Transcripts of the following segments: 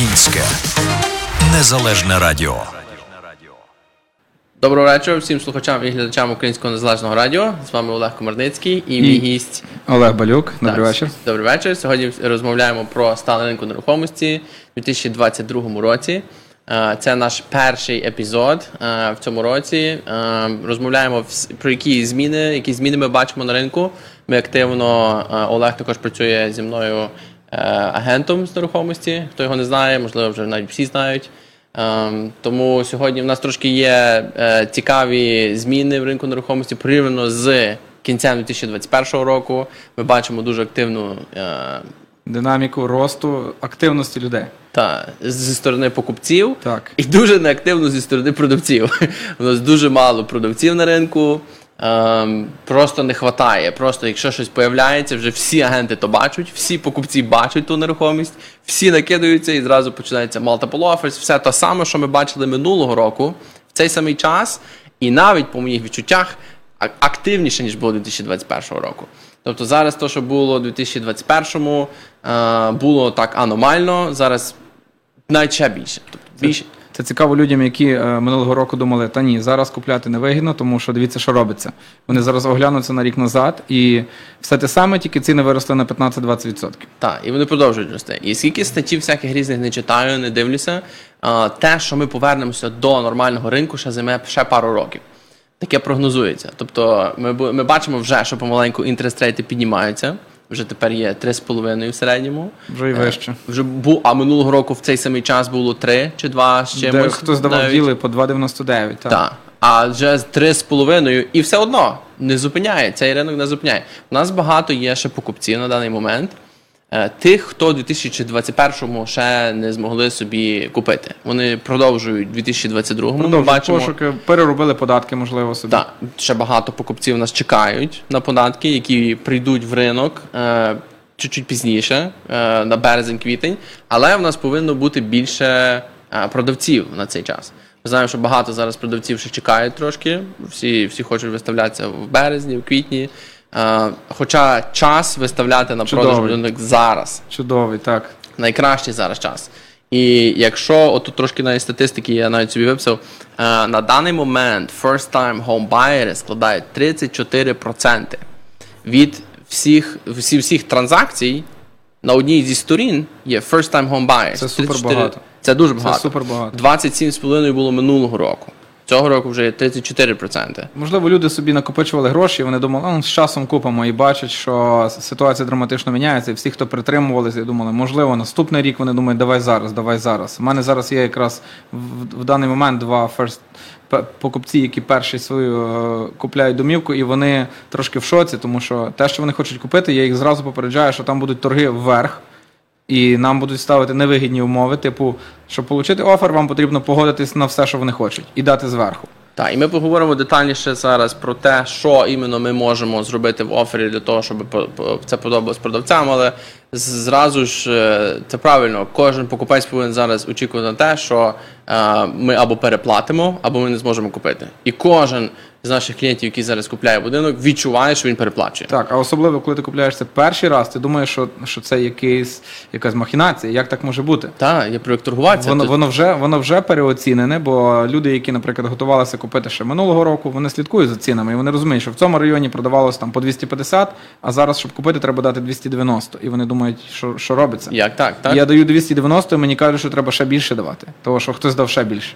Українське незалежне радіо. Доброго вечора всім слухачам і глядачам Українського незалежного радіо. З вами Олег Комарницький і, мій гість Олег Балюк. Добрий Так, вечір. Добрий вечір. Сьогодні розмовляємо про стан ринку нерухомості у 2022 році. Е, Це наш перший епізод е, в цьому році. Е, Розмовляємо про які зміни, які зміни ми бачимо на ринку. Ми активно Олег також працює зі мною агентом з нерухомості. Хто його не знає, можливо, вже навіть всі знають. Ем, тому сьогодні в нас трошки є е, цікаві зміни в ринку нерухомості порівняно з кінцем 2021 року. Ми бачимо дуже активну е, Динаміку росту активності людей. та зі сторони покупців Так. і дуже неактивно зі сторони продавців. У нас дуже мало продавців на ринку. Ем, просто не вистачає. Просто якщо щось появляється, вже всі агенти то бачать, всі покупці бачать ту нерухомість, всі накидаються і зразу починається multiple offers. Все те саме, що ми бачили минулого року в цей самий час, і навіть по моїх відчуттях активніше, ніж було 2021 року. Тобто зараз те, що було у 2021, е, було так аномально, зараз навіть ще більше. Тобто більше. Це цікаво людям, які е, минулого року думали, та ні, зараз купляти не вигідно, тому що дивіться, що робиться. Вони зараз оглянуться на рік назад, і все те саме, тільки ціни виросли на 15-20%. Так, і вони продовжують рости. І скільки статті всяких різних не читаю, не дивлюся, те, що ми повернемося до нормального ринку, ще займе ще пару років. Таке прогнозується. Тобто ми, ми бачимо вже, що помаленьку інтерест рейти піднімаються. Вже тепер є 3,5 в середньому. Вже й вище. Вже бу, а минулого року в цей самий час було 3 чи 2 з чимось. Де хто здавав навіть. діли по 2,99. Так. Так. А вже з 3,5 і все одно не зупиняє, цей ринок не зупиняє. У нас багато є ще покупців на даний момент. Е, Тих, хто у 2021-му ще не змогли собі купити. Вони продовжують у 2022-му. Ми Продовжують бачимо, пошуки, переробили податки, можливо, собі. так, ще багато покупців нас чекають на податки, які прийдуть в ринок е, чуть-чуть пізніше, е, на березень-квітень. Але в нас повинно бути більше продавців на цей час. Ми знаємо, що багато зараз продавців ще чекають трошки. Всі, всі хочуть виставлятися в березні, в квітні. Е, хоча час виставляти на продаж Чудовий. ринок зараз Чудовий, так. найкращий зараз час. І якщо отут трошки навіть статистики, я навіть собі виписав, е, на даний момент first time home buyers складають 34% від всіх, всі, всіх транзакцій на одній зі сторін є first time home buyers. Це супер багато. Це дуже багато. супер багато. 27,5 було минулого року. Цього року вже є 34%. Можливо, люди собі накопичували гроші, вони думали, ну, з часом купимо і бачать, що ситуація драматично міняється. І всі, хто притримувалися, думали, можливо, наступний рік вони думають, давай зараз, давай зараз. У мене зараз є якраз в, в даний момент два first покупці, які перші свою е, купляють домівку, і вони трошки в шоці, тому що те, що вони хочуть купити, я їх зразу попереджаю, що там будуть торги вверх. І нам будуть ставити невигідні умови, типу, щоб отримати офер, вам потрібно погодитись на все, що вони хочуть, і дати зверху. Так, і ми поговоримо детальніше зараз про те, що іменно ми можемо зробити в офері для того, щоб це подобалось продавцям. Але зразу ж е, це правильно, кожен покупець повинен зараз очікувати на те, що е, ми або переплатимо, або ми не зможемо купити. І кожен з наших клієнтів, який зараз купляє будинок, відчуває, що він переплачує. Так, а особливо, коли ти купляєш це перший раз, ти думаєш, що, що це якийсь, якась махінація. Як так може бути? Так, я привик торгуватися. Воно, воно, вже, воно вже переоцінене, бо люди, які, наприклад, готувалися купити ще минулого року, вони слідкують за цінами, і вони розуміють, що в цьому районі продавалося там по 250, а зараз, щоб купити, треба дати 290. І вони думають, що, що робиться. Як так? так? Я даю 290, і мені кажуть, що треба ще більше давати, тому що хтось дав ще більше.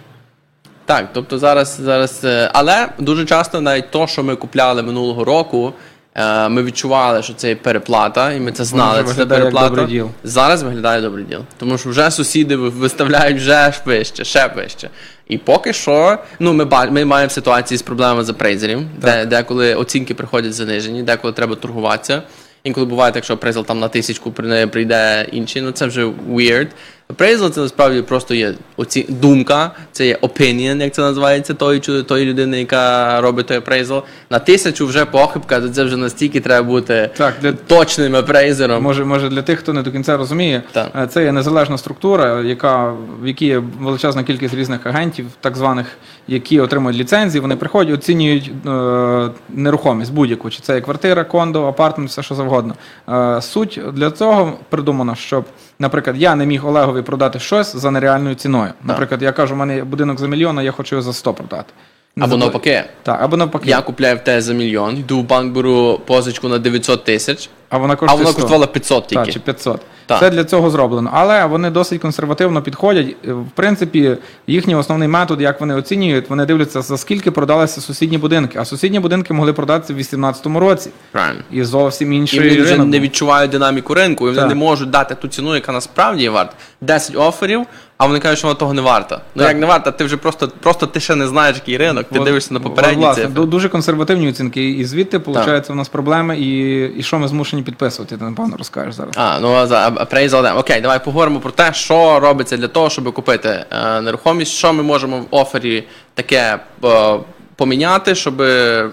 Так, тобто зараз, зараз, е, але дуже часто навіть то, що ми купляли минулого року, е, ми відчували, що це є переплата, і ми це знали. вже Це переплата. діл. Зараз виглядає добрий діл. Тому що вже сусіди виставляють вже вище, ще вище. І поки що, ну ми ми маємо ситуації з проблемами з апрейзерів, де деколи оцінки приходять занижені, деколи треба торгуватися. Інколи буває так, що appraisal там на тисячку при- прийде інший, ну це вже weird. Appraisal це насправді просто є оці думка, це є opinion, як це називається, тої, тої людини, яка робить той appraisal. На тисячу вже похибка, то це вже настільки треба бути Так, для- точним appraiser -ом. Може, може для тих, хто не до кінця розуміє, Так. це є незалежна структура, яка в якій є величезна кількість різних агентів, так званих, які отримують ліцензії. Вони приходять, оцінюють е, нерухомість будь-яку, чи це є квартира, condo, apartment, все що завгодно. Е, суть для цього придумано, щоб, наприклад, я не міг Олегові продати щось за нереальною ціною. Наприклад, я кажу, у мене є будинок за мільйон, а я хочу його за 100 продати. Не Або навпаки. Так, або навпаки. Я купляю в те за мільйон, йду в банк, беру позичку на 900 тисяч, А вона а коштує вона 100. коштувала 500 тільки. Так, чи 500. Так. Це для цього зроблено. Але вони досить консервативно підходять. Е, В принципі, їхній основний метод, як вони оцінюють, вони дивляться, за скільки продалися сусідні будинки. А сусідні будинки могли продатися в 2018 році. Правильно. І зовсім І вони вже ринок. не відчувають динаміку ринку, і вони Так. не можуть дати ту ціну, яка насправді є варта. 10 оферів, а вони кажуть, що вона того не варта. Ну Так. як не варта, ти вже просто, просто ти ще не знаєш, який ринок, ти От, дивишся на попередні власне, цифри. Дуже консервативні оцінки. І звідти, виходить, у нас проблеми, і, і що ми змушені підписувати, ти напевно розкажеш зараз. А, ну appraisal. Окей, давай поговоримо про те, що робиться для того, щоб купити е, нерухомість, що ми можемо в офері таке е, поміняти, щоб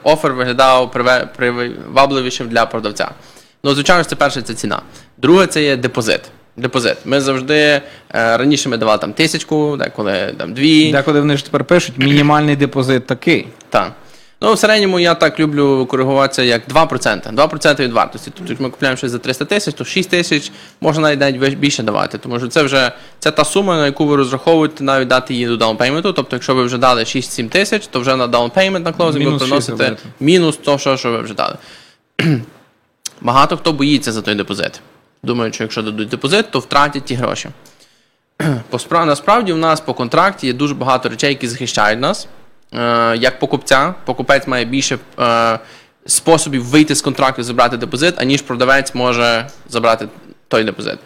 офер виглядав привабливішим для продавця. Ну, звичайно, це перше це ціна. Друге, це є депозит. Депозит. Ми завжди е, раніше ми давали там тисячку, деколи там дві. Деколи вони ж тепер пишуть, мінімальний депозит такий. Так. Ну, в середньому я так люблю коригуватися як 2%. 2% від вартості. Тобто, якщо ми купуємо щось за 300 тисяч, то 6 тисяч можна навіть навіть більше давати. Тому що це вже це та сума, на яку ви розраховуєте навіть дати її до down payment у. Тобто, якщо ви вже дали 6-7 тисяч, то вже на down payment на closing ви приносите мінус то, що, що ви вже дали. Багато хто боїться за той депозит. Думають, що якщо дадуть депозит, то втратять ті гроші. Насправді в нас по контракті є дуже багато речей, які захищають нас. Е, як покупця, покупець має більше е, способів вийти з контракту і забрати депозит, аніж продавець може забрати той депозит.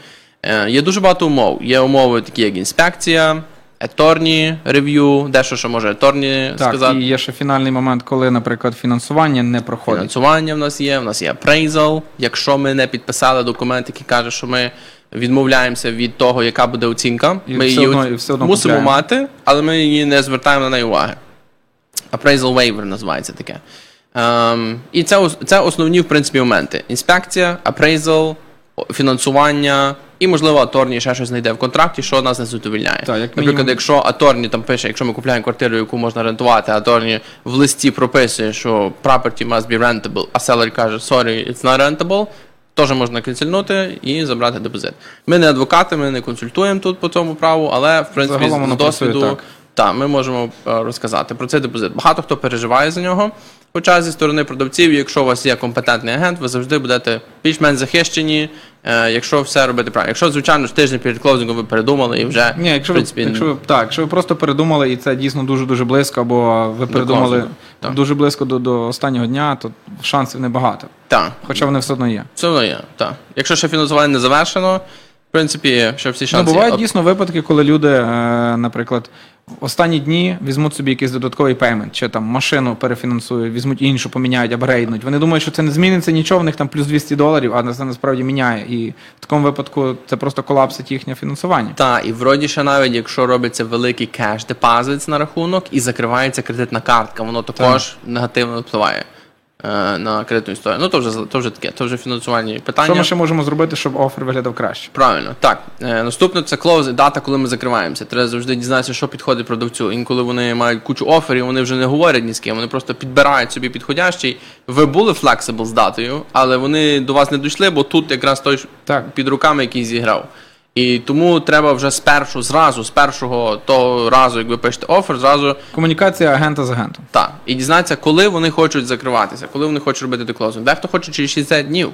Е, є дуже багато умов. Є умови, такі як інспекція, еторні рев'ю, дещо, що може еторні Так, сказати. і є ще фінальний момент, коли, наприклад, фінансування не проходить. Фінансування в нас є, в нас є appraisal. Якщо ми не підписали документ, який каже, що ми відмовляємося від того, яка буде оцінка, І ми все її одно- і все одно мусимо купляємо. мати, але ми її не звертаємо на неї уваги. Appraisal waiver називається таке. Ем, і це, це основні, в принципі, моменти: інспекція, appraisal, фінансування. І, можливо, аторні ще щось знайде в контракті, що нас не задовільняє. Так, як Наприклад, мінімум- якщо аторні там пише, якщо ми купуємо квартиру, яку можна рентувати, а аторні в листі прописує, що property must be rentable, а селер каже, sorry, it's not rentable, теж можна канцельнути і забрати депозит. Ми не адвокати, ми не консультуємо тут по цьому праву, але в принципі Загалом з воно працює досвіду так. та, ми можемо е, розказати про цей депозит. Багато хто переживає за нього. Хоча зі сторони продавців, якщо у вас є компетентний агент, ви завжди будете більш-менш захищені, е, якщо все робити правильно. Якщо, звичайно, тиждень перед клоузингом ви передумали і вже Ні, якщо в ви, якщо ви так, якщо ви просто передумали, і це дійсно дуже дуже близько, або ви передумали дуже близько до, до останнього дня, то шансів небагато. так, Хоча вони все одно є. все одно є. Так. Якщо ще фінансування не завершено, в принципі, ще всі Ну, бувають є. дійсно випадки, коли люди, е, наприклад, останні дні візьмуть собі якийсь додатковий payment, чи там машину перефінансують, візьмуть іншу, поміняють, upgrade нуть. Вони думають, що це не зміниться нічого, в них там плюс 200 доларів, а це насправді міняє. І в такому випадку це просто колапсить їхнє фінансування. Так, і вроді ще навіть якщо робиться великий cash deposit на рахунок і закривається кредитна картка, воно також негативно впливає на кредитну історію. Ну то вже то вже таке, то вже фінансувальні питання. Що ми ще можемо зробити, щоб offer виглядав краще? Правильно, так. Е, наступне це close, дата, коли ми закриваємося. Треба завжди дізнатися, що підходить продавцю. Інколи вони мають кучу offer ів, вони вже не говорять ні з ким, вони просто підбирають собі підходящий. Ви були flexible з датою, але вони до вас не дійшли, бо тут якраз той Так. під руками, який зіграв. І тому треба вже спершу, зразу, з першого того разу, як ви пишете offer, зразу Комунікація агента з агентом. так. І дізнатися, коли вони хочуть закриватися, коли вони хочуть робити деклозинг. Дехто хоче через 60 днів.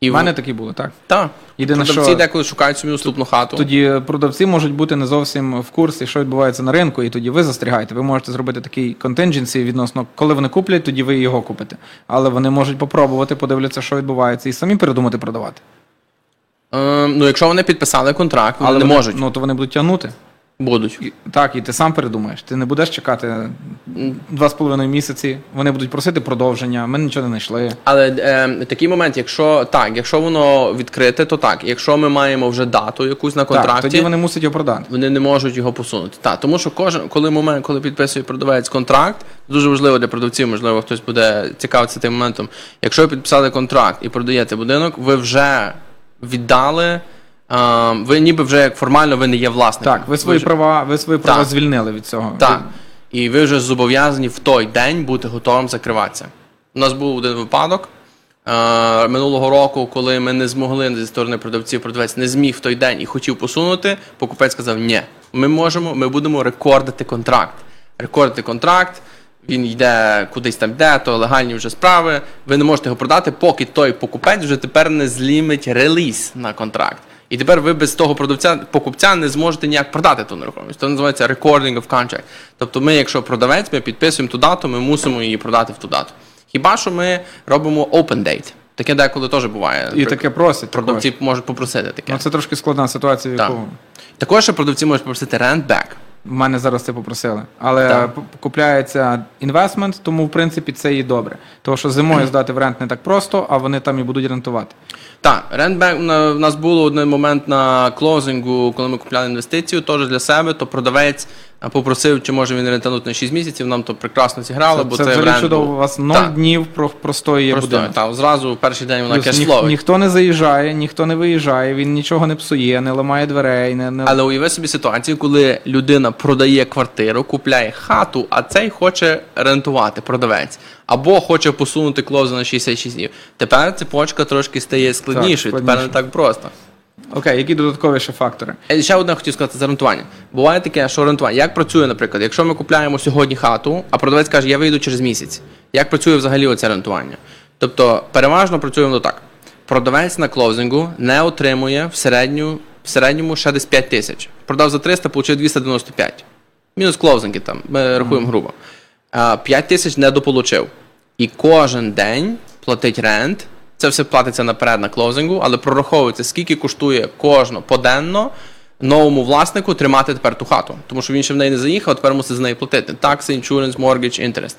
І в- мене такі були, так. Так. Єдине, Продавці що- деколи шукають собі наступну хату. Тоді продавці можуть бути не зовсім в курсі, що відбувається на ринку, і тоді ви застерігаєте. Ви можете зробити такий континдженсі відносно, коли вони куплять, тоді ви його купите. Але вони можуть попробувати, подивляться, що відбувається, і самі передумати продавати. Ем, ну, якщо вони підписали контракт, вони не вони, можуть. Ну то вони будуть тягнути. Будуть. І, так, і ти сам передумаєш. Ти не будеш чекати два з половиною місяці. Вони будуть просити продовження. Ми нічого не знайшли. Але е, такий момент, якщо так, якщо воно відкрите, то так. Якщо ми маємо вже дату якусь на контракті, Так, тоді вони мусять його продати. вони не можуть його посунути. Так, тому що кожен, коли момент, коли підписує продавець контракт, дуже важливо для продавців, можливо, хтось буде цікавитися тим моментом. Якщо ви підписали контракт і продаєте будинок, ви вже віддали. е, ви ніби вже як формально ви не є власником. Так, ви свої вже- права, ви свої права Так. звільнили від цього. Так. І ви вже зобов'язані в той день бути готовим закриватися. У нас був один випадок. Е, минулого року, коли ми не змогли зі сторони продавців, продавець не зміг в той день і хотів посунути, покупець сказав: ні, ми можемо, ми будемо рекордити контракт. Рекордити контракт. Він йде кудись там йде, то легальні вже справи. Ви не можете його продати, поки той покупець вже тепер не злімить реліз на контракт. І тепер ви без того продавця покупця не зможете ніяк продати ту нерухомість. Це називається recording of contract. Тобто, ми, якщо продавець, ми підписуємо ту дату, ми мусимо її продати в ту дату. Хіба що ми робимо open date. Таке деколи теж буває. І таке просять. Продавці також. можуть попросити таке. Ну, це трошки складна ситуація, Так. якому Також продавці можуть попросити rent back. В мене зараз це попросили. Але Так. купляється інвестмент, тому в принципі це і добре. Тому що зимою здати в рент не так просто, а вони там і будуть рентувати. Так, рентбек в нас було один момент на клозингу, коли ми купляли інвестицію, теж для себе, то продавець попросив, чи може він рентанути на 6 місяців. Нам то прекрасно зіграло, Це, бо це це, взагалі чудово. У вас 0 Так, днів про простої є будинок. так, зразу в перший день вона Плюс ніх- ніхто не заїжджає, ніхто не виїжджає, він нічого не псує, не ламає дверей, не, не... Але уяви собі ситуацію, коли людина продає квартиру, купляє хату, а цей хоче рентувати, продавець, або хоче посунути клоузу на 66 днів. Тепер цепочка трошки стає складнішою, тепер не так просто. Окей, які додаткові ще фактори? Е, Ще одне хотів сказати за рентування. Буває таке, що рентування. Як працює, наприклад, якщо ми купляємо сьогодні хату, а продавець каже, я вийду через місяць. Як працює взагалі оце рентування? Тобто, переважно працюємо так. Продавець на клоузингу не отримує в, середню, в середньому ще десь 5 тисяч. Продав за 300, отримав 295. Мінус клоузинги там, ми рахуємо грубо. А, 5 тисяч недополучив. І кожен день платить рент. Це все платиться наперед на клоузингу, але прораховується, скільки коштує кожно поденно новому власнику тримати тепер ту хату. Тому що він ще в неї не заїхав, тепер мусить з неї платити. Такси, insurance, mortgage, interest.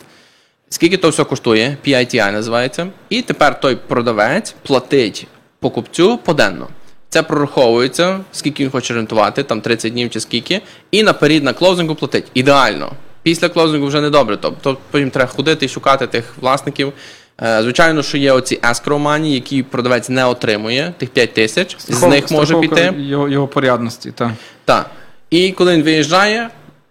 Скільки то все коштує? PITI називається. І тепер той продавець платить покупцю поденно. Це прораховується, скільки він хоче рентувати, там 30 днів чи скільки, і наперед на клоузингу платить. Ідеально. Після клоузингу вже не добре. Тобто потім треба ходити і шукати тих власників. Е, Звичайно, що є оці escrow money, які продавець не отримує, тих 5 тисяч, з них може піти. Його, його порядності, так. Так. І коли він виїжджає,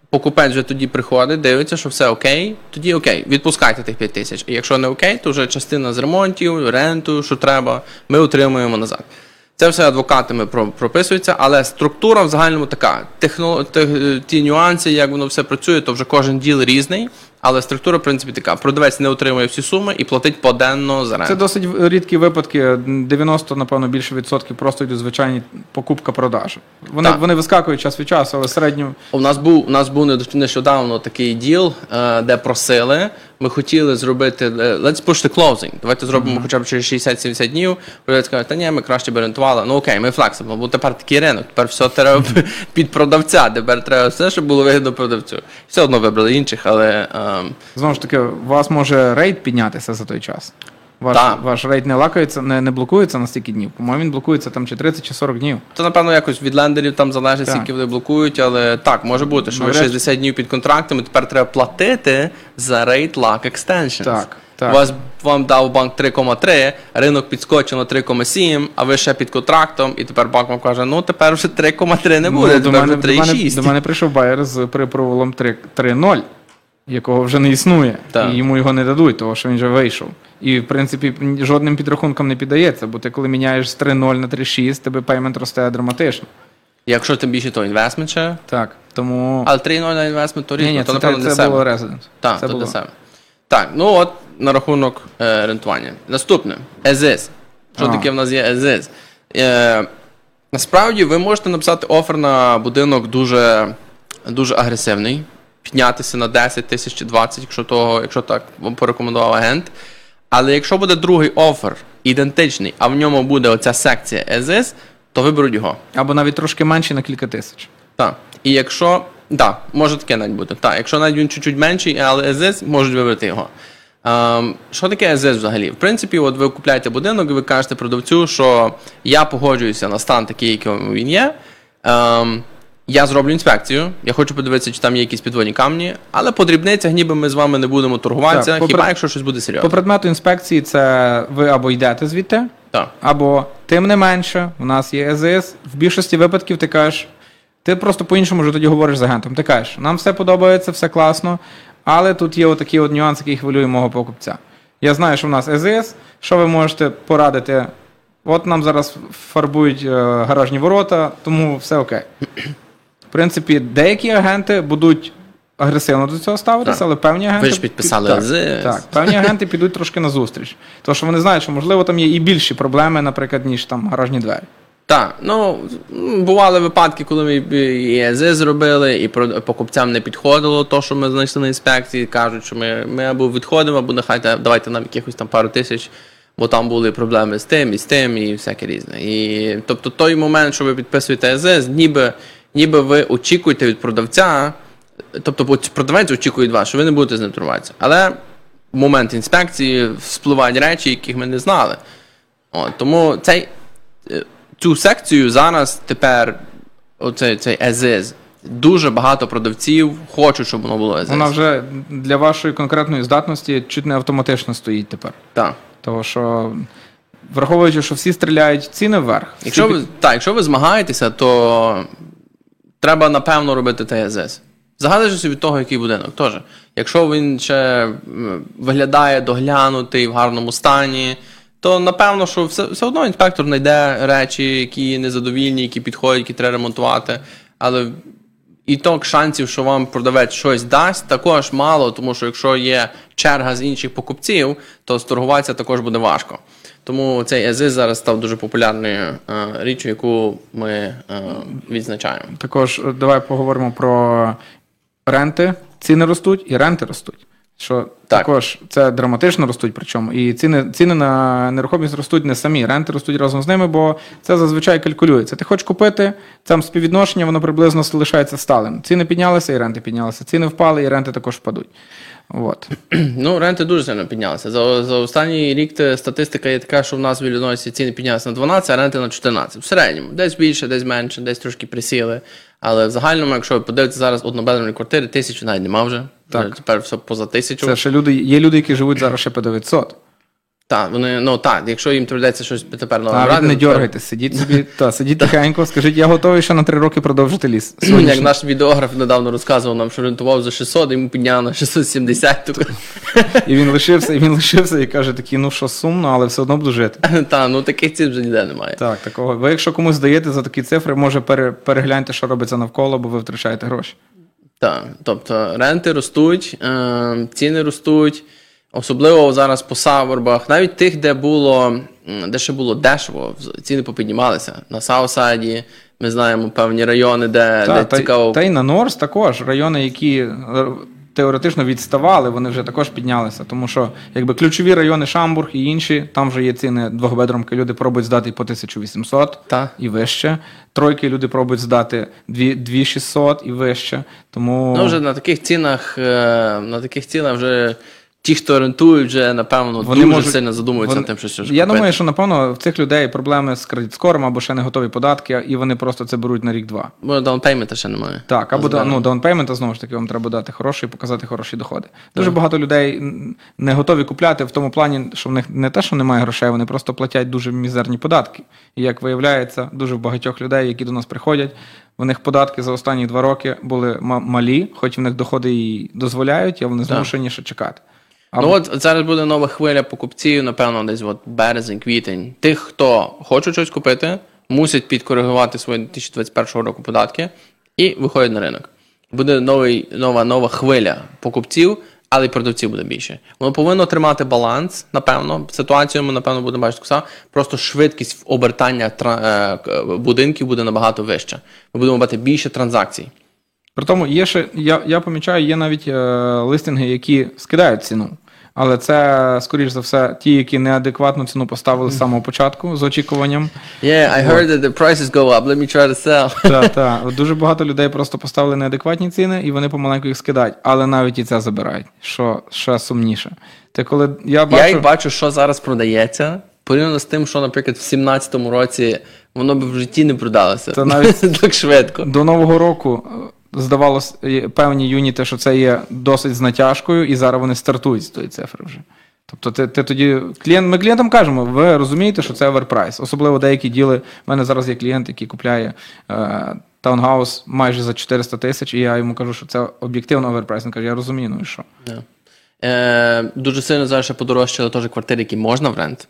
покупець вже тоді приходить, дивиться, що все окей, тоді окей, відпускайте тих 5 тисяч. І якщо не окей, то вже частина з ремонтів, ренту, що треба, ми отримуємо назад. Це все адвокатами про- прописується, але структура в загальному така. Техно, те- ті нюанси, як воно все працює, то вже кожен діл різний, але структура, в принципі, така. Продавець не отримує всі суми і платить поденно за ренту. Це досить рідкі випадки. 90, напевно, більше відсотків просто йдуть звичайні покупка-продаж. Вони, Так. вони вискакують час від часу, але середньо У нас був у нас був нещодавно такий діл, е, де просили. Ми хотіли зробити е, let's push the closing. Давайте зробимо хоча б через 60-70 днів. Продавець каже, та ні, ми краще б рентували. Ну окей, ми flexible, бо тепер такий ринок. Тепер все треба під продавця. Тепер треба все, щоб було вигідно продавцю. Все одно вибрали інших, але ем, знову ж таки, у вас може рейд піднятися за той час. Ваш, Так. ваш рейд не лакається, не, не блокується на стільки днів. По-моєму, він блокується там чи 30, чи 40 днів. то напевно якось від лендерів там залежить, Так. скільки вони блокують, але так, може бути, що ви Навряд чи. 60 днів під контрактами, тепер треба платити за rate lock extensions. Так, так. Вас вам дав банк 3,3, ринок підскочив на 3,7, а ви ще під контрактом, і тепер банк вам каже: ну тепер вже 3,3 не буде, Ну, до, тепер мене, вже до, мене, до мене прийшов байер з припроволом 3.0, якого вже не існує, Так. і йому його не дадуть, тому що він вже вийшов. І, в принципі, жодним підрахункам не піддається, бо ти коли міняєш з 3.0 на 3.6, тебе payment росте драматично. Якщо тим більше, то investment ще. Так, тому... Але 3,0 на investment то різно, ні, то це, напевно це, це було резидент. Так, це то було. Так, ну от на рахунок е, рентування. Наступне ЕЗИС. Що А. таке в нас є as is? Е, насправді ви можете написати офер на будинок дуже, дуже агресивний, піднятися на 10 тисяч чи 20, якщо, того, якщо так вам порекомендував агент. Але якщо буде другий офер ідентичний, а в ньому буде оця секція ЕЗИС, то виберуть його. Або навіть трошки менше на кілька тисяч. Так. І якщо. Так, може таке навіть бути. Так, якщо навіть він чуть-чуть менший, але ЕЗИС, можуть вибрати його. Ем, що таке ЕЗИС взагалі? В принципі, от ви купляєте будинок і ви кажете продавцю, що я погоджуюся на стан такий, яким він є. Ем, я зроблю інспекцію, я хочу подивитися, чи там є якісь підводні камні, але по дрібницях ніби ми з вами не будемо торгуватися, Так, хіба пред- якщо щось буде По предмету інспекції це ви або йдете звідти, Так. або тим не менше, у нас є ЕЗС. В більшості випадків ти кажеш, ти просто по-іншому вже тоді говориш з агентом. Ти кажеш, нам все подобається, все класно, але тут є отакий от нюанс, який хвилює мого покупця. Я знаю, що в нас ЕЗС. Що ви можете порадити? От нам зараз фарбують е, гаражні ворота, тому все окей. Принципі, деякі агенти будуть агресивно до цього ставитися, Так. але певні агенти. Ви ж підписали так, Так, певні агенти підуть трошки на зустріч. Тому що вони знають, що можливо там є і більші проблеми, наприклад, ніж там гаражні двері. Так, ну бували випадки, коли ми і ЕЗ зробили, і покупцям не підходило то, що ми знайшли на інспекції. Кажуть, що ми, ми або відходимо, або нехай давайте нам якихось там пару тисяч, бо там були проблеми з тим, і з тим, і всяке різне. І тобто той момент, що ви підписуєте ЕЗ, ніби, ніби ви очікуєте від продавця, тобто продавець очікує від вас, що ви не будете з ним торгуватися. Але в момент інспекції вспливають речі, яких ми не знали. От, тому цей, е, цю секцію зараз тепер, оцей цей ЕЗИЗ, дуже багато продавців хочуть, щоб воно було ЕЗИЗ. Вона вже для вашої конкретної здатності чуть не автоматично стоїть тепер. Так. Тому що, враховуючи, що всі стріляють ціни вверх. всі Якщо ви, так, якщо ви змагаєтеся, то треба напевно робити ТСЗ. Загадуючи від того, який будинок. Теж. Якщо він ще виглядає доглянутий в гарному стані, то напевно, що все, все одно інспектор знайде речі, які незадовільні, які підходять, які треба ремонтувати. Але і так шансів, що вам продавець щось дасть, також мало, тому що якщо є черга з інших покупців, то сторгуватися також буде важко. Тому цей ЕЗИ зараз став дуже популярною е, річчю, яку ми е, відзначаємо. Також е, давай поговоримо про ренти. Ціни ростуть і ренти ростуть. Що Так. також це драматично ростуть, причому і ціни, ціни на нерухомість ростуть не самі, ренти ростуть разом з ними, бо це зазвичай калькулюється. Ти хочеш купити, там співвідношення, воно приблизно залишається сталим. Ціни піднялися, і ренти піднялися. Ціни впали, і ренти також впадуть. От. Ну, ренти дуже сильно піднялися. За, за останній рік статистика є така, що в нас в Іллінойсі ціни піднялися на 12, а ренти на 14. В середньому. Десь більше, десь менше, десь трошки присіли. Але в загальному, якщо ви подивитися зараз однобедерні квартири, тисячу навіть нема вже. Так. Тепер все поза тисячу. Це ще люди, є люди, які живуть зараз ще по 900. Так, вони, ну так, якщо їм доведеться щось тепер брати, не то- дергайте, сидіть собі, та, сидіть тихенько, скажіть, я готовий ще на 3 роки продовжити ліс. Як наш відеограф недавно розказував нам, що рентував за 600, йому підняли на 670. Тобто, І він лишився, і він лишився і каже такий, ну що сумно, але все одно буду жити. Та, ну таких цін вже ніде немає. Так, такого. Ви якщо комусь даєте за такі цифри, може перегляньте, що робиться навколо, бо ви втрачаєте гроші. Так, тобто ренти ростуть, е, ціни ростуть, особливо зараз по савербах, навіть тих, де було, де ще було дешево, ціни попіднімалися. На Саусайді ми знаємо певні райони, де, Та, де та, цікаво. та й на Норс також райони, які е, теоретично відставали, вони вже також піднялися. Тому що якби ключові райони Шамбург і інші, там вже є ціни двохбедромки, люди пробують здати по 1800 Та. і вище. Тройки люди пробують здати 2 2600 і вище. Тому Ну, вже на таких цінах, е, на таких цінах вже ті, хто рентують, вже напевно дуже сильно задумуються вони- тим, що щось Я купити. думаю, що напевно в цих людей проблеми з credit score ом або ще не готові податки, і вони просто це беруть на рік-два. Бо down payment а ще немає. Так, або да, ну, down payment а, знову ж таки, вам треба дати хороший і показати хороші доходи. Дуже багато людей не готові купляти в тому плані, що в них не те, що немає грошей, вони просто платять дуже мізерні податки. І як виявляється, дуже багатьох людей, які до нас приходять, в них податки за останні два роки були ма- малі, хоч в них доходи і дозволяють, а вони змушені ще чекати. Ну от зараз буде нова хвиля покупців, напевно, десь от березень, квітень. Тих, хто хоче щось купити, мусять підкоригувати свої 2021 року податки і виходять на ринок. Буде новий, нова, нова хвиля покупців, але й продавців буде більше. Воно повинно тримати баланс, напевно. Ситуацію ми, напевно, будемо бачити так. Просто швидкість обертання е, будинків буде набагато вища. Ми будемо бачити більше транзакцій. При тому є ще, я, я помічаю, є навіть е, листинги, які скидають ціну. Але це, скоріш за все, ті, які неадекватну ціну поставили з самого початку з очікуванням. Yeah, I heard that the prices go up, let me try to sell. Так, так. Дуже багато людей просто поставили неадекватні ціни, і вони помаленьку їх скидають. Але навіть і це забирають, що ще сумніше. Ти коли я бачу, Я як бачу, що зараз продається, порівняно з тим, що, наприклад, в 17-му році воно б в житті не продалося. Та навіть- так швидко. до Нового року здавалось е, певні юніти, що це є досить з натяжкою, і зараз вони стартують з тої цифри вже. Тобто, ти, ти тоді клієнт, ми клієнтам кажемо, ви розумієте, що це overpriced. Особливо деякі deal и. У мене зараз є клієнт, який купляє е, townhouse майже за 400 тисяч, і я йому кажу, що це об'єктивно overpriced. Він каже, я розумію, ну і що. Yeah. Е, дуже сильно зараз ще подорожчали теж квартири, які можна в rent,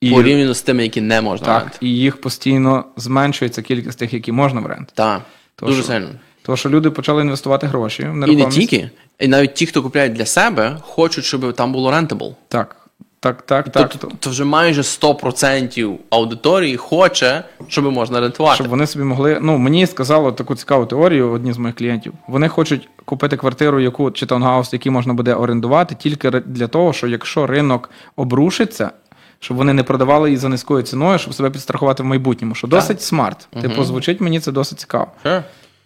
І- порівняно з тими, які не можна в Так, rent. і їх постійно зменшується кількість тих, які можна в rent. Так, То дуже що? сильно. Тому що люди почали інвестувати гроші в І не тільки. І навіть ті, хто купляють для себе, хочуть, щоб там було rentable. Так, так, так, так. Тобто, то вже майже 100% аудиторії хоче, щоб можна рентувати. Щоб вони собі могли. Ну, мені сказали таку цікаву теорію одні з моїх клієнтів. Вони хочуть купити квартиру, яку чи townhouse, який можна буде орендувати, тільки для того, що якщо ринок обрушиться, щоб вони не продавали її за низькою ціною, щоб себе підстрахувати в майбутньому. Що досить smart. Типу, звучить мені це досить цікаво. Sure.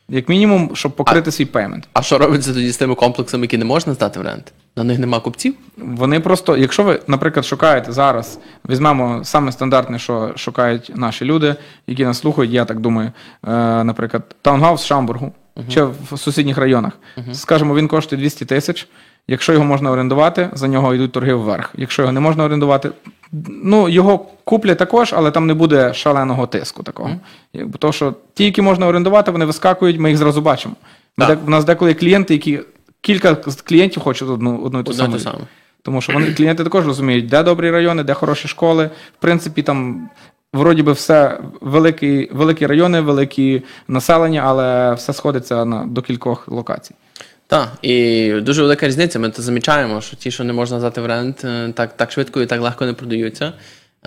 Як мінімум, щоб покрити свій payment. А що робиться тоді з тими комплексами, які не можна здати в rent? На них нема купців? Вони просто, якщо ви, наприклад, шукаєте зараз, візьмемо саме стандартне, що шукають наші люди, які нас слухають, я так думаю, е, наприклад, townhouse в Шамбургу чи в сусідніх районах. Скажімо, він коштує 200 тисяч. Якщо його можна орендувати, за нього йдуть торги вверх. Якщо його не можна орендувати, ну його куплять також, але там не буде шаленого тиску такого. Якби То, що ті, які можна орендувати, вони вискакують, ми їх зразу бачимо. Так. де- У нас деколи є клієнти, які кілька клієнтів хочуть одну, одну і ту саму. Тому що вони клієнти також розуміють, де добрі райони, де хороші школи. В принципі, там вроді би все великі, великі райони, великі населення, але все сходиться на, до кількох локацій. Так, і дуже велика різниця. Ми то замічаємо, що ті, що не можна здати в рент, е, так, так швидко і так легко не продаються.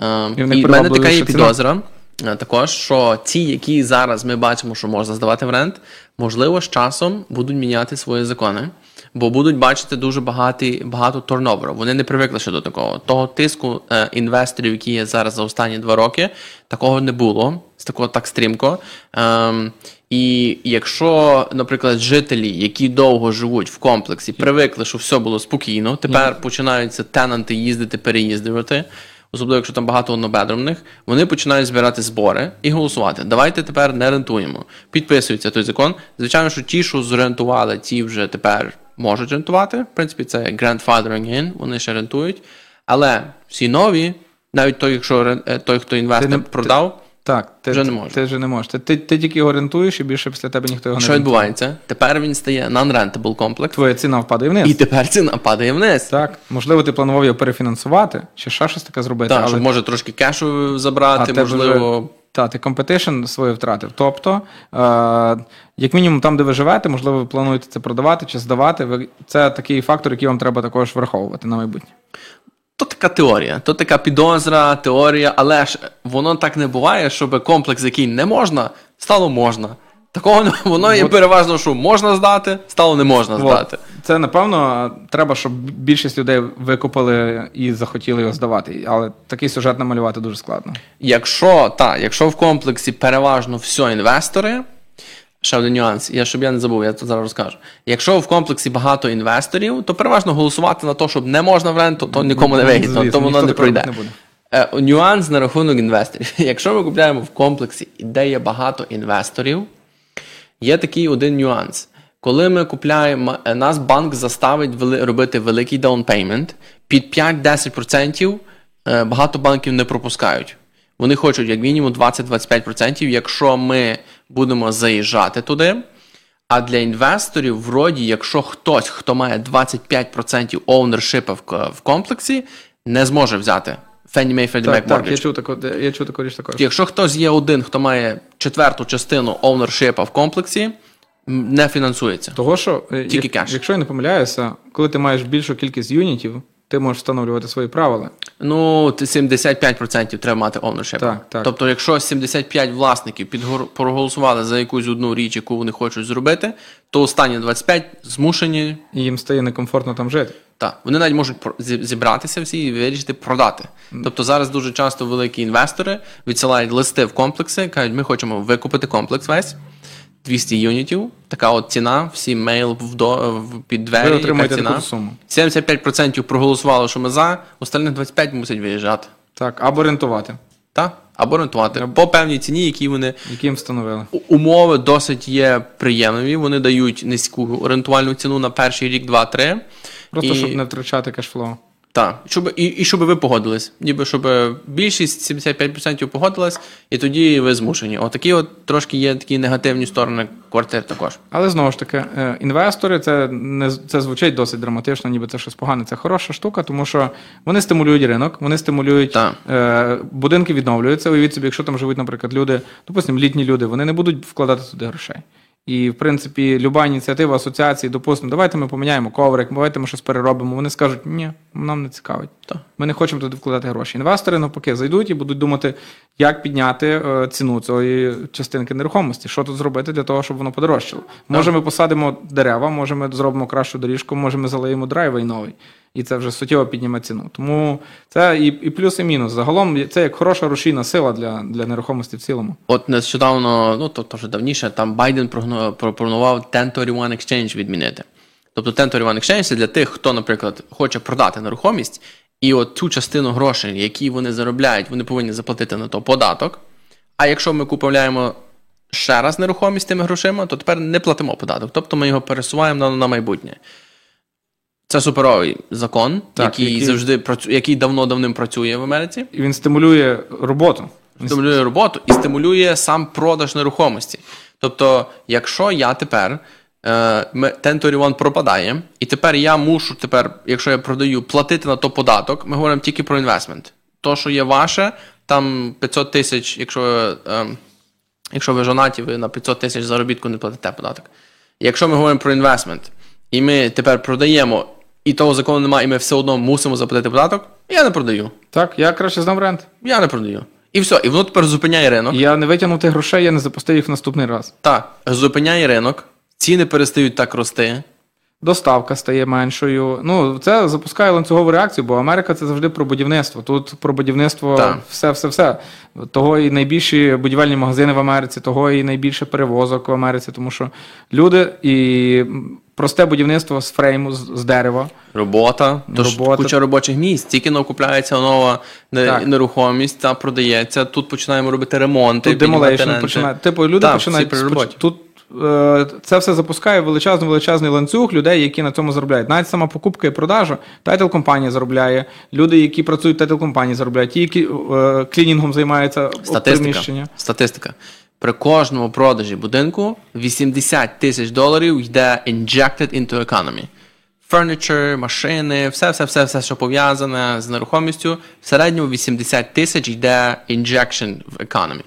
Е, І в мене така є підозра. е, Також, що ті, які зараз ми бачимо, що можна здавати в рент, можливо, з часом будуть міняти свої закони, бо будуть бачити дуже багаті, багато турноверу. Вони не привикли ще до такого. Того тиску е, інвесторів, які є зараз за останні два роки, такого не було, з такого так стрімко. Ем, і якщо, наприклад, жителі, які довго живуть в комплексі, привикли, що все було спокійно, тепер починаються тенанти їздити, переїздувати. Особливо, якщо там багато однобедромних, вони починають збирати збори і голосувати. Давайте тепер не рентуємо. Підписується той закон. Звичайно, що ті, що зрентували, ті вже тепер можуть рентувати. В принципі, це grandfathering in, вони ще рентують. Але всі нові, навіть той, якщо е, той, хто інвестор продав, Так, ти Вже не можеш. Ти вже не можеш. Ти, ти, ти тільки орієнтуєш, і більше після тебе ніхто його що не рентує. відбувається? Тепер він стає non-rentable комплекс, Твоя ціна впаде вниз. і тепер ціна падає вниз. Так, можливо, ти планував його перефінансувати, чи ще щось таке зробити, Так, але щоб може трошки кешу забрати, тебе можливо. вже- Та, ти competition своє втратив. Тобто, е, як мінімум, там, де ви живете, можливо, ви плануєте це продавати чи здавати. Це такий фактор, який вам треба також враховувати на майбутнє. То така теорія, то така підозра, теорія, але ж воно так не буває, щоб комплекс, який не можна, стало можна. Такого не- воно є переважно, що можна здати, стало не можна здати. Це, напевно, треба, щоб більшість людей викупили і захотіли його здавати. Але такий сюжет намалювати дуже складно. Якщо так, якщо в комплексі переважно все інвестори, ще один нюанс, я щоб я не забув, я тут зараз розкажу. Якщо в комплексі багато інвесторів, то переважно голосувати на те, щоб не можна в ренту, то нікому не вигідно, то воно не пройде. не буде. Е, Нюанс на рахунок інвесторів. Якщо ми купляємо в комплексі, де є багато інвесторів, є такий один нюанс. Коли ми купляємо, е, нас банк заставить вели- робити великий down payment, під 5-10% е, багато банків не пропускають. Вони хочуть як мінімум 20-25%, якщо ми будемо заїжджати туди. А для інвесторів, вроді, якщо хтось, хто має 25% ownership в, в комплексі, не зможе взяти Fannie Mae, Freddie Mac Так, так, я чув таку, я чув таку річ також. Якщо хтось є один, хто має четверту частину ownership в комплексі, не фінансується. Того, що е, Тільки як- кеш. якщо я не помиляюся, коли ти маєш більшу кількість юнітів, ти можеш встановлювати свої правила. Ну, ти 75% треба мати ownership. Так, так. Тобто, якщо 75 власників підгор- проголосували за якусь одну річ, яку вони хочуть зробити, то останні 25 змушені. І їм стає некомфортно там жити. Так, вони навіть можуть зібратися всі і вирішити продати. Тобто зараз дуже часто великі інвестори відсилають листи в комплекси, кажуть, ми хочемо викупити комплекс весь. 200 юнітів, така от ціна, всі мейл в, до, в під двері. Ви яка ціна. таку суму. 75% проголосувало, що ми за, остальних 25 мусять виїжджати. Так, або рентувати, Так? Або рентувати по певній ціні, які вони які їм встановили. Умови досить є приємливі. Вони дають низьку орієнтувальну ціну на перший рік, два-три. Просто І- щоб не втрачати кешфлоу. Так, щоб, і, і щоб ви погодились. Ніби щоб більшість 75% погодилась, і тоді ви змушені. Отакі от трошки є такі негативні сторони квартир також. Але знову ж таки, е, інвестори це не це звучить досить драматично, ніби це щось погане. Це хороша штука, тому що вони стимулюють ринок, вони стимулюють Так. е, будинки відновлюються. Уявіть собі, якщо там живуть, наприклад, люди, допустимо, літні люди, вони не будуть вкладати туди грошей. І, в принципі, люба ініціатива асоціації, допустимо, давайте ми поміняємо коврик, давайте ми щось переробимо. Вони скажуть, ні, нам не цікавить. Так. Ми не хочемо туди вкладати гроші. Інвестори навпаки зайдуть і будуть думати, як підняти е, ціну цієї частинки нерухомості, що тут зробити для того, щоб воно подорожчало. Може, ми посадимо дерева, може, ми зробимо кращу доріжку, може, ми залиємо драйвей новий. І це вже суттєво підніме ціну. Тому це і, і плюс, і мінус. Загалом це як хороша рушійна сила для, для нерухомості в цілому. От нещодавно, ну то, то вже давніше, там Байден пропонував 1031 exchange відмінити. Тобто 1031 exchange це для тих, хто, наприклад, хоче продати нерухомість, і от цю частину грошей, які вони заробляють, вони повинні заплатити на то податок. А якщо ми купуємо ще раз нерухомість тими грошима, то тепер не платимо податок. Тобто ми його пересуваємо на, на майбутнє. Це суперовий закон, Так, який, який- завжди працює, який давно давним працює в Америці І він стимулює роботу. стимулює роботу і стимулює сам продаж нерухомості. Тобто, якщо я тепер е, 1031 пропадає, і тепер я мушу тепер, якщо я продаю, платити на то податок, ми говоримо тільки про інвестмент. То, що є ваше, там 500 тисяч, якщо, е, якщо ви жонаті, ви на 500 тисяч заробітку не платите податок. Якщо ми говоримо про інвестмент, і ми тепер продаємо, і того закону немає, і ми все одно мусимо заплатити податок, я не продаю. Так, я краще знав рент. Я не продаю. І все, і воно тепер зупиняє ринок. Я не витягнув тих грошей, я не запустив їх в наступний раз. Так, зупиняє ринок, ціни перестають так рости. Доставка стає меншою. Ну, це запускає ланцюгову реакцію, бо Америка це завжди про будівництво. Тут про будівництво Так. все, все, все. Того і найбільші будівельні магазини в Америці, того і найбільше перевозок в Америці, тому що люди і просте будівництво з frame у, з, з дерева. Робота, тож Робота. куча робочих місць. Тільки но купляється нова Так. нерухомість, та продається. Тут починаємо робити ремонти. Тут demolition починає. Типу, люди Так, починають. Тут це все запускає величезний величезний ланцюг людей, які на цьому заробляють. Навіть сама покупка і продажа, title компанія заробляє. Люди, які працюють в title компанії, заробляють. Ті, які е, cleaning ом займаються приміщення. Статистика. При кожному продажі будинку 80 тисяч доларів йде injected into economy. Furniture, машини, все, все, все, все, що пов'язане з нерухомістю. В середньому 80 тисяч йде injection в economy.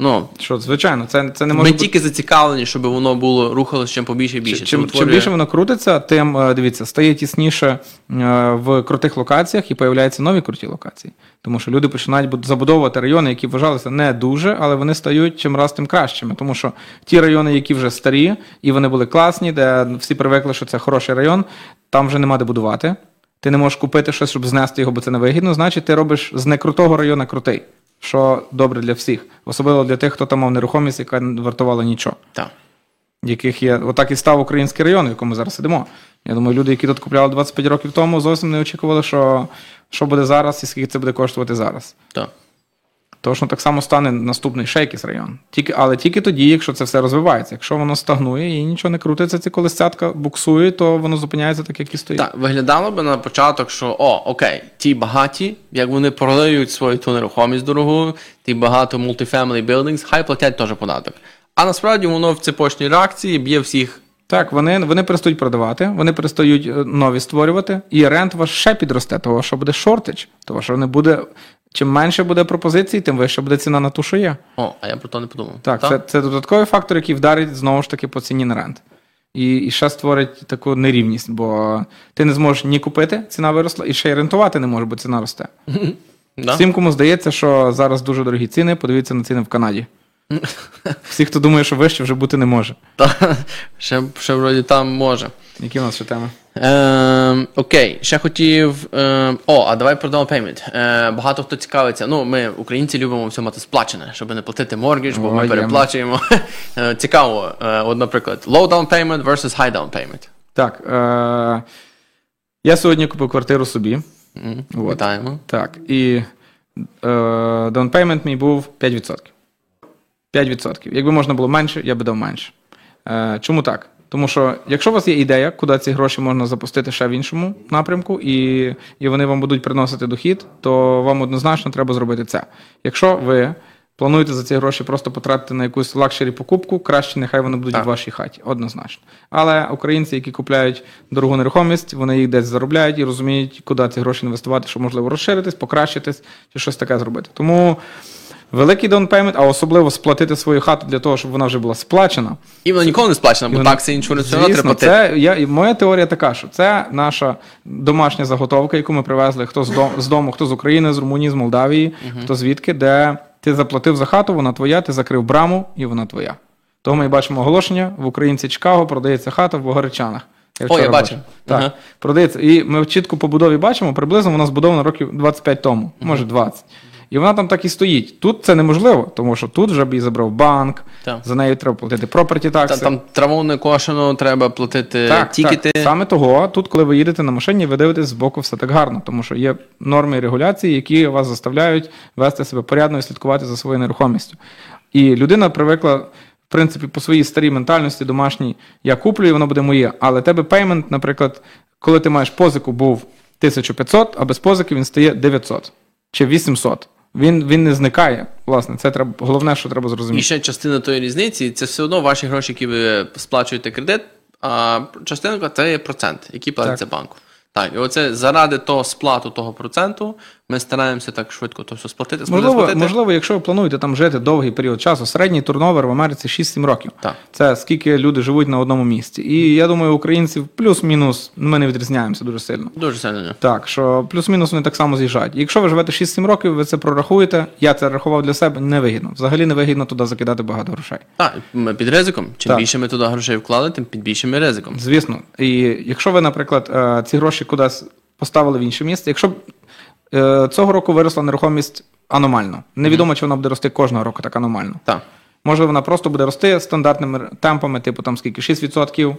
Ну, Що, звичайно, це, це не ми бути. тільки зацікавлені, щоб воно було рухалося чим побільше і більше. Чим, чим більше воно крутиться, тим е, дивіться, стає тісніше е, в крутих локаціях і появляються нові круті локації. Тому що люди починають забудовувати райони, які вважалися не дуже, але вони стають чим раз тим кращими. Тому що ті райони, які вже старі, і вони були класні, де всі привикли, що це хороший район, там вже нема де будувати. Ти не можеш купити щось, щоб знести його, бо це невигідно. Значить, ти робиш з некрутого району крутий, що добре для всіх, особливо для тих, хто там мав нерухомість, яка не вартувала нічого Так. яких є. Отак і став український район, в якому ми зараз сидимо. Я думаю, люди, які тут купляли 25 років тому, зовсім не очікували, що, що буде зараз і скільки це буде коштувати зараз. Так. Точно так само стане наступний шейкіс район. Тільки, але тільки тоді, якщо це все розвивається. Якщо воно стагнує і нічого не крутиться, ці колесцятка буксує, то воно зупиняється так, як і стоїть. Так, виглядало би на початок, що о, окей, ті багаті, як вони продають свою ту нерухомість дорогу, ті багато multifamily buildings, хай платять теж податок. А насправді воно в цепочній реакції б'є всіх. Так, вони, вони перестають продавати, вони перестають е, нові створювати, і рент ваш ще підросте, того що буде шортич, того що не буде. Чим менше буде пропозицій, тим вища буде ціна на ту, що є. О, а я про то не подумав. Так, Та? це, це додатковий фактор, який вдарить знову ж таки по ціні на рент. І, і ще створить таку нерівність, бо ти не зможеш ні купити, ціна виросла, і ще й рентувати не можеш, бо ціна росте. Всім, кому здається, що зараз дуже дорогі ціни, подивіться на ціни в Канаді. Всі, хто думає, що вище вже бути не може. Та, ще, ще вроді там може. Які в нас ще теми? Ем, окей, ще хотів. Ем, о, а давай про down payment. Е, багато хто цікавиться. Ну, ми, українці, любимо все мати сплачене, щоб не платити моргідж, бо О, ми переплачуємо. Е, Цікаво. Е, от, наприклад, low down payment versus high down payment. Так. Е- я сьогодні купив квартиру собі. От. Вітаємо. Так. І е- down payment мій був 5%. 5%. Якби можна було менше, я би дав менше. Е, чому так? Тому що якщо у вас є ідея, куди ці гроші можна запустити ще в іншому напрямку, і, і вони вам будуть приносити дохід, то вам однозначно треба зробити це. Якщо ви плануєте за ці гроші просто потратити на якусь luxury покупку, краще нехай вони будуть Так. в вашій хаті, однозначно. Але українці, які купляють дорогу нерухомість, вони їх десь заробляють і розуміють, куди ці гроші інвестувати, щоб можливо розширитись, покращитись чи щось таке зробити. Тому. Великий down payment, а особливо сплатити свою хату для того, щоб вона вже була сплачена. І вона ніколи не сплачена, бо вона- taxes insurance все одно треба Звісно, це я, моя теорія така, що це наша домашня заготовка, яку ми привезли хто з дому, з дому, хто з України, з Румунії, з Молдавії, хто звідки, де ти заплатив за хату, вона твоя, ти закрив браму і вона твоя. Тому ми бачимо оголошення в українці Чикаго продається хата в Богородчанах. О, я бачив. Так, Ага. продається. І ми чітко по будові бачимо, приблизно вона збудована років 25 тому, може 20. І вона там так і стоїть. Тут це неможливо, тому що тут вже б її забрав банк, Так. за нею треба платити проперті такси. Та, там траву не кошено, треба платити Так, тікети. так. Саме того, тут, коли ви їдете на машині, ви дивитесь збоку все так гарно, тому що є норми і регуляції, які вас заставляють вести себе порядно і слідкувати за своєю нерухомістю. І людина привикла, в принципі, по своїй старій ментальності домашній, я куплю, і воно буде моє. Але тебе payment, наприклад, коли ти маєш позику, був 1500, а без позики він стає 900 чи 800. Він, він не зникає. Власне, це треба головне, що треба зрозуміти. І ще частина тої різниці це все одно ваші гроші, які ви сплачуєте кредит, а частинка це є процент, який платиться банку. Так, і оце заради того сплату того проценту ми стараємося так швидко то все сплатити. Можливо, сплатити. можливо, якщо ви плануєте там жити довгий період часу, середній турновер в Америці 6-7 років. Так. Це скільки люди живуть на одному місці. І я думаю, українців плюс-мінус ми не відрізняємося дуже сильно. Дуже сильно. Так, що плюс-мінус вони так само з'їжджають. Якщо ви живете 6-7 років, ви це прорахуєте. Я це рахував для себе невигідно. Взагалі невигідно туди закидати багато грошей. Так, ми під ризиком. Чим Так. більше ми туди грошей вклали, тим під більшим ризиком. Звісно. І якщо ви, наприклад, е, ці гроші кудись поставили в інше місце, якщо цього року виросла нерухомість аномально, невідомо, чи вона буде рости кожного року так аномально. Так. Може, вона просто буде рости стандартними темпами, типу там скільки 6%.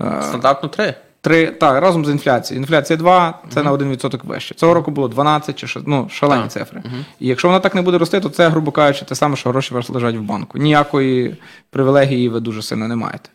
е, Стандартно три. 3, так, разом з інфляцією. Інфляція 2, це на 1% вище. Цього року було 12 чи що- ну, шалені Так. цифри. І якщо вона так не буде рости, то це, грубо кажучи, те саме, що гроші у вас лежать в банку. Ніякої привілегії ви дуже сильно не маєте.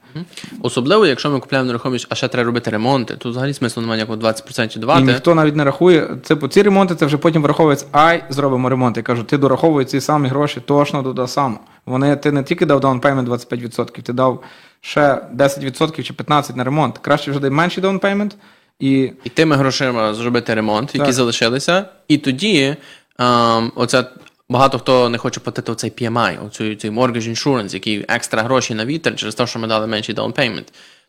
Особливо, якщо ми купуємо нерухомість, а ще треба робити ремонти, тут взагалі смислу немає ніякого 20% І давати. ніхто навіть не рахує. Це ці ремонти, це вже потім враховується, ай, зробимо ремонт. Я кажу, ти дораховуй ці самі гроші точно туди само. Вони ти не тільки дав down payment 25%, ти дав ще 10% чи 15% на ремонт. Краще вже дай менший down payment і І тими грошима зробити ремонт, які Так. залишилися. І тоді ем, оце багато хто не хоче платити оцей PMI, оцей, цей mortgage insurance, який екстра гроші на вітер через те, що ми дали менший down payment.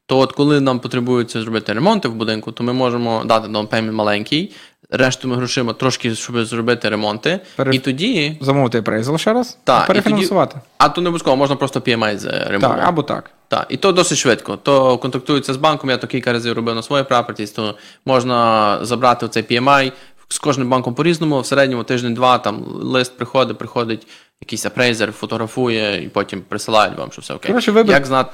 То от коли нам потребується зробити ремонти в будинку, то ми можемо дати down payment маленький, решту ми грошима трошки, щоб зробити ремонти. Пере- І тоді. замовити appraisal ще раз, Та, і перефінансувати. І тоді, а то не обов'язково, можна просто PMI ремонтувати. Так, або так. Так, і то досить швидко. То контактуються з банком, я то кілька разів робив на своїй properties, то можна забрати цей PMI з кожним банком по-різному, в середньому тиждень-два там лист приходить, приходить якийсь апрейзер, фотографує і потім присилають вам, що все окей. Коротше, вибір- Як знати?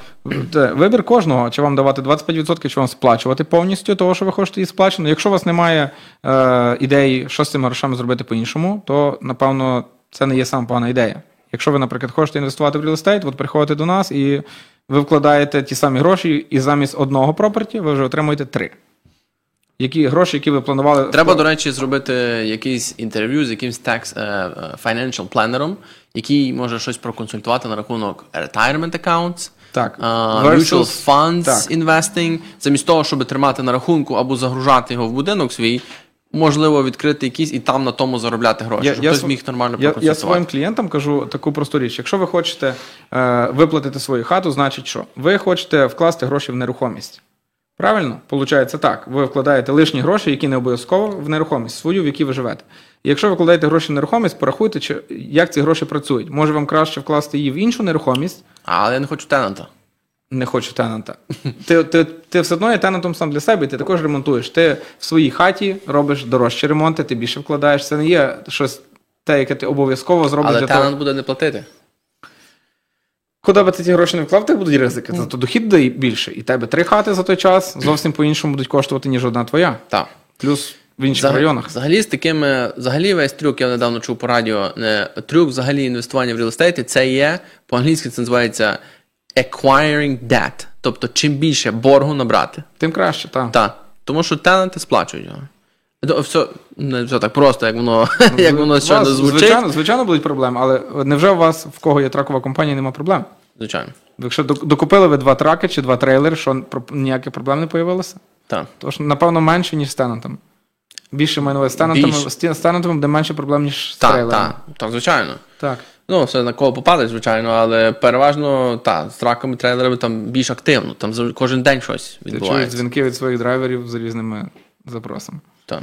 Вибір кожного, чи вам давати 25%, чи вам сплачувати повністю того, що ви хочете її сплачено. Якщо у вас немає е, ідеї, що з цими грошами зробити по-іншому, то напевно це не є саме погана ідея. Якщо ви, наприклад, хочете інвестувати в real estate, от приходите до нас і ви вкладаєте ті самі гроші, і замість одного проперті ви вже отримуєте три. Які гроші, які ви планували. Треба, до речі, зробити якийсь інтерв'ю з якимсь tax, е, financial plannerом, який може щось проконсультувати на рахунок retirement accounts, Так. Versus- mutual funds Так. investing, замість того, щоб тримати на рахунку або загружати його в будинок свій, можливо відкрити якийсь і там на тому заробляти гроші, щоб хтось св- міг нормально я, я своїм клієнтам кажу таку просту річ. Якщо ви хочете е, виплатити свою хату, значить що? Ви хочете вкласти гроші в нерухомість. Правильно? Получається так. Ви вкладаєте лишні гроші, які не обов'язково в нерухомість, свою, в якій ви живете. І якщо ви вкладаєте гроші в нерухомість, порахуйте, чи, як ці гроші працюють. Може вам краще вкласти її в іншу нерухомість, Але я не хочу тенанта. не хочу тенанта. Ти, ти, ти все одно є тенантом сам для себе, і ти також ремонтуєш. Ти в своїй хаті робиш дорожчі ремонти, ти більше вкладаєш. Це не є щось те, яке ти обов'язково зробиш Але для того. буде не платити. Куди би ти ті гроші не вклав, так будуть ризики. Зато дохід буде більше. І тебе три хати за той час зовсім по-іншому будуть коштувати, ніж одна твоя. Так. Плюс в інших Взаг- районах. Взагалі з такими, взагалі весь трюк, я недавно чув по радіо, трюк взагалі інвестування в estate, це є, по-англійськи це називається acquiring debt. Тобто, чим більше боргу набрати, Тим краще, так. так. Тому що тенанти сплачують його. Все, не все так просто, як воно, як воно щойно звучить. Звичайно, звичайно, будуть проблеми, але невже у вас, в кого є тракова компанія, нема проблем? Звичайно. Якщо докупили ви два траки чи два трейлери, що ніяких проблем не появилося? Так. Тож, напевно, менше, ніж з тенантами. Більше увазі. з тенантами буде менше проблем, ніж з Так, трейлерами. так, так, звичайно. Так. Ну, все на кого попадеш, звичайно, але переважно так, з траками, трейлерами там більш активно. Там кожен день щось Ти чуєш відбувається. дзвінки від своїх драйверів з різними запросами. Так.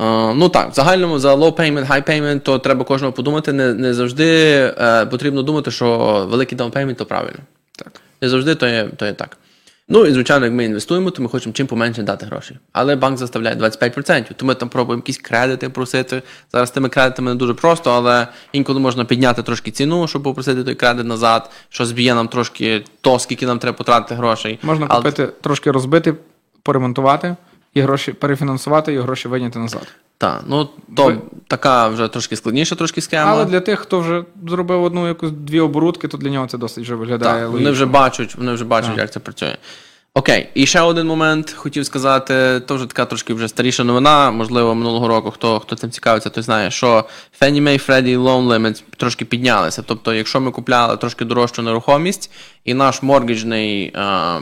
Е, ну так, в загальному за low payment, high payment, то треба кожного подумати. Не, не завжди е, потрібно думати, що великий down payment то правильно. Так. Не завжди то є, то є так. Ну і звичайно, як ми інвестуємо, то ми хочемо чим поменше дати грошей. Але банк заставляє 25%, то ми там пробуємо якісь кредити просити. Зараз тими кредитами не дуже просто, але інколи можна підняти трошки ціну, щоб попросити той кредит назад, що зб'є нам трошки то, скільки нам треба потратити грошей. Можна Але- купити, трошки розбити, поремонтувати і гроші перефінансувати і гроші вийняти назад. Так, ну то Ви- така вже трошки складніша, трошки схема. Але для тих, хто вже зробив одну якусь дві оборудки, то для нього це досить вже виглядає. Так, вони вже бачать, вони вже бачать, Так. як це працює. Окей, і ще один момент хотів сказати, то вже така трошки вже старіша новина. Можливо, минулого року, хто, хто цим цікавиться, той знає, що Fannie Mae Freddie Loan Limits трошки піднялися. Тобто, якщо ми купляли трошки дорожчу нерухомість, і наш моргіджний е,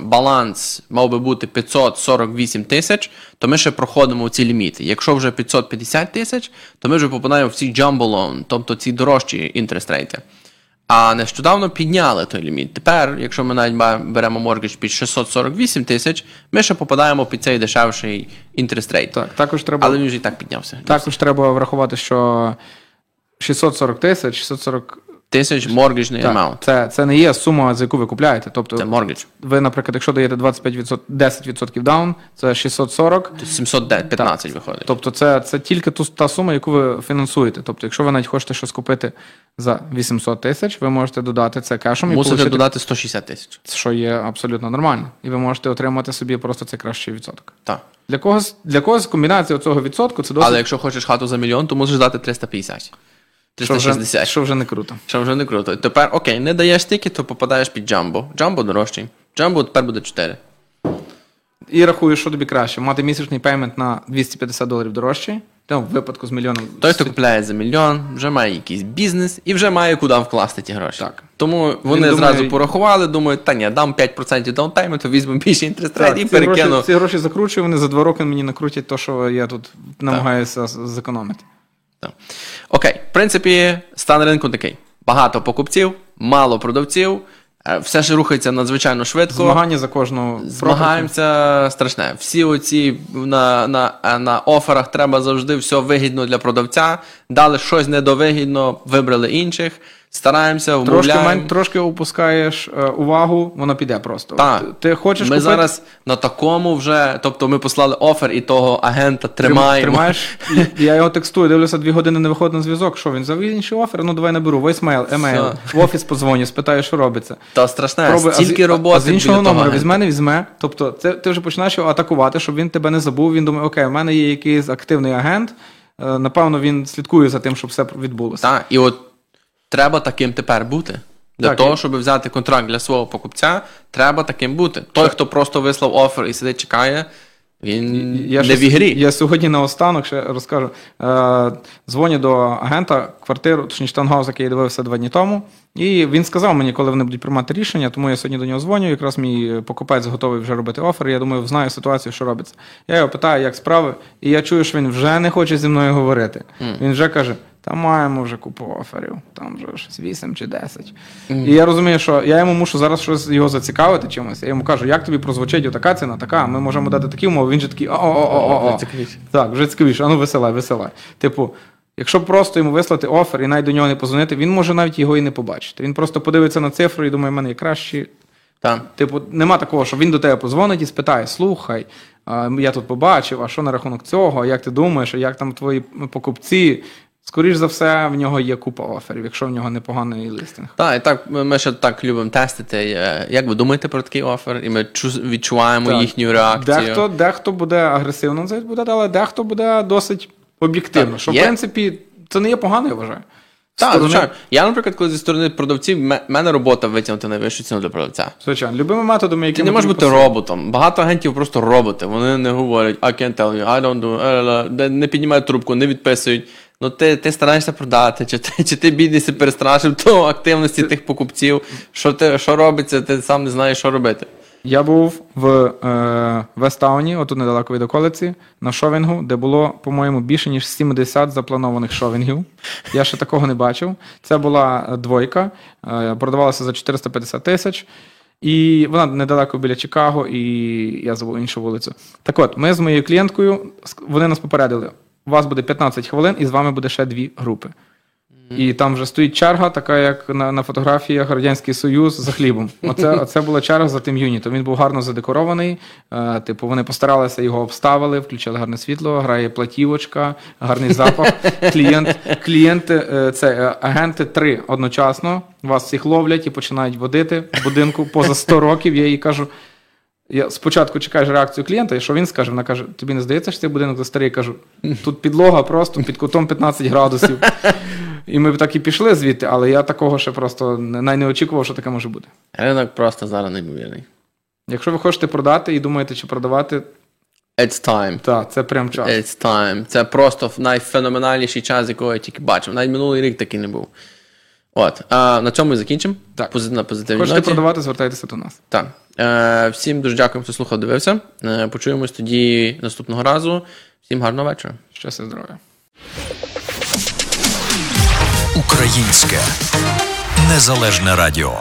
баланс мав би бути 548 тисяч, то ми ще проходимо ці ліміти. Якщо вже 550 тисяч, то ми вже попадаємо в ці jumbo loan, тобто ці дорожчі інтерест рейти. А нещодавно підняли той ліміт. Тепер, якщо ми навіть беремо моргідж під 648 тисяч, ми ще попадаємо під цей дешевший інтерест рейт. Так, також треба, Але він вже і так піднявся. також треба врахувати, що 640 тисяч, 640 Тисяч mortgage'ний так, amount. це, це не є сума, за яку ви купляєте. Тобто, Це mortgage. ви, наприклад, якщо даєте 25%, 10% down, це 640. 715 виходить. Тобто це, це тільки ту, та сума, яку ви фінансуєте. Тобто, якщо ви навіть хочете щось купити за 800 тисяч, ви можете додати це кешем і Мусите получити, додати 160 тисяч. що є абсолютно нормально. І ви можете отримати собі просто цей кращий відсоток. Так. Для когось, для когось комбінація цього відсотку це досить Але якщо хочеш хату за мільйон, то мусиш дати 350. Що, вже, що вже не круто. Що вже не круто. Тепер, окей, не даєш тільки, то попадаєш під jumbo. Jumbo дорожчий. Jumbo тепер буде 4. І рахуєш, що тобі краще, мати місячний payment на 250 доларів дорожчий, там в випадку з мільйоном. Той, хто купляє за мільйон, вже має якийсь бізнес і вже має куди вкласти ті гроші. Так. Тому вони Він зразу думає- порахували, думають, та ні, дам 5% down тайму, то візьму більше interest і ці, гроші, ці гроші закручую, вони за два роки мені накрутять те, що я тут намагаюся з- зекономити. Так. Окей, в принципі, стан ринку такий: багато покупців, мало продавців, е, все ж рухається надзвичайно швидко. Змагання за кожну. Змагаємося страшне. Всі оці на, на, е, на оферах треба завжди все вигідно для продавця. Дали щось недовигідно, вибрали інших. Стараємося, Трошки, вмовляємо. мен, трошки опускаєш е, увагу, воно піде просто. Так. Ти хочеш Ми купити, зараз на такому вже, тобто ми послали офер і того агента тримаємо. Тримаєш, я його текстую, дивлюся, дві години не виходить на зв'язок. Що він взяв інший офер? Ну давай наберу, войсмейл, емейл, в офіс подзвоню, спитаю, що робиться. Та страшне, Пробуй, стільки а роботи. А з іншого номера візьме, не візьме. Тобто, це ти вже починаєш його атакувати, щоб він тебе не забув. Він думає, окей, у мене є якийсь активний агент. е, Напевно, він слідкує за тим, щоб все відбулося. Так, і от треба таким тепер бути. Для Так, того, щоб взяти контракт для свого покупця, треба таким бути. Той, хто просто вислав офер і сидить, чекає, він Я, не в ігрі. я сьогодні наостанок ще розкажу. Е, дзвоню до агента квартиру, точніше таунгаус, який я дивився два дні тому. І він сказав мені, коли вони будуть приймати рішення, тому я сьогодні до нього дзвоню. Якраз мій покупець готовий вже робити офер. Я думаю, знаю ситуацію, що робиться. Я його питаю, як справи, і я чую, що він вже не хоче зі мною говорити. Він вже каже: та маємо вже купу оферів, там вже щось 8 чи 10. І я розумію, що я йому мушу зараз щось його зацікавити чимось. Я йому кажу, як тобі прозвучить отака ціна, така, ми можемо дати такі умови. Він же такий о-о-о-о. Так, вже цікавіше, а ну веселай, веселай. Типу, якщо просто йому вислати офер і навіть до нього не позвонити, він може навіть його і не побачити. Він просто подивиться на цифру і думає, в мене є кращі. Так. Типу, нема такого, що він до тебе позвонить і спитає: слухай, я тут побачив, а що на рахунок цього, як ти думаєш, як там твої покупці? Скоріш за все, в нього є купа оферів, якщо в нього непоганий листинг. Так, і так ми ще так любимо тестити. е, Як ви думаєте про такий офер? І ми чу- відчуваємо Так. їхню реакцію. Дехто, дехто буде агресивно це буде, але дехто буде досить об'єктивно. Що, є- в принципі, це не є погано, я вважаю. Так, сторони- звичайно. Я, наприклад, коли зі сторони продавців, в мене робота витягнути найвищу ціну для продавця. Звичайно, любими методами, які Ти не можеш бути роботом. Багато агентів просто роботи. Вони не говорять I can't tell you, I don't do, е, е, не піднімають трубку, не відписують. Ну ти, ти стараєшся продати, чи ти, чи ти біднися перестрашив то активності тих покупців. Що ти що робиться, ти сам не знаєш, що робити. Я був в е, Вестауні, отут недалеко від околиці, на шовінгу, де було, по-моєму, більше ніж 70 запланованих шовінгів. Я ще такого не бачив. Це була е, двойка, е, продавалася за 450 тисяч. І вона недалеко біля Чикаго, і я забув іншу вулицю. Так от, ми з моєю клієнткою, вони нас попередили: у вас буде 15 хвилин, і з вами буде ще дві групи. І там вже стоїть черга, така як на, на фотографіях Радянський Союз за хлібом. Оце, оце була черга за тим юнітом. Він був гарно задекорований. Е, типу, вони постаралися, його обставили, включили гарне світло, грає платівочка, гарний запах. Клієнт, клієнти, е, це е, агенти три одночасно. Вас всіх ловлять і починають водити в будинку поза 100 років. Я їй кажу. Я спочатку чекаєш реакцію клієнта, і що він скаже? Вона каже: тобі не здається, що цей будинок за старий? Я кажу, тут підлога просто під кутом 15 градусів. І ми б так і пішли звідти, але я такого ще просто не не очікував, що таке може бути. Ринок просто зараз неймовірний. Якщо ви хочете продати і думаєте, чи продавати, It's time. так, це прям час. It's time. Це просто найфеноменальніший час, якого я тільки бачив. Навіть минулий рік такий не був. От. А, на цьому і закінчимо. Так. Пози- на позитивній Хочете ноті. продавати, звертайтеся до нас. Так. Е, всім дуже дякуємо, хто слухав, дивився. Е, почуємось тоді наступного разу. Всім гарного вечора. Щастя, здоров'я. Українське незалежне радіо.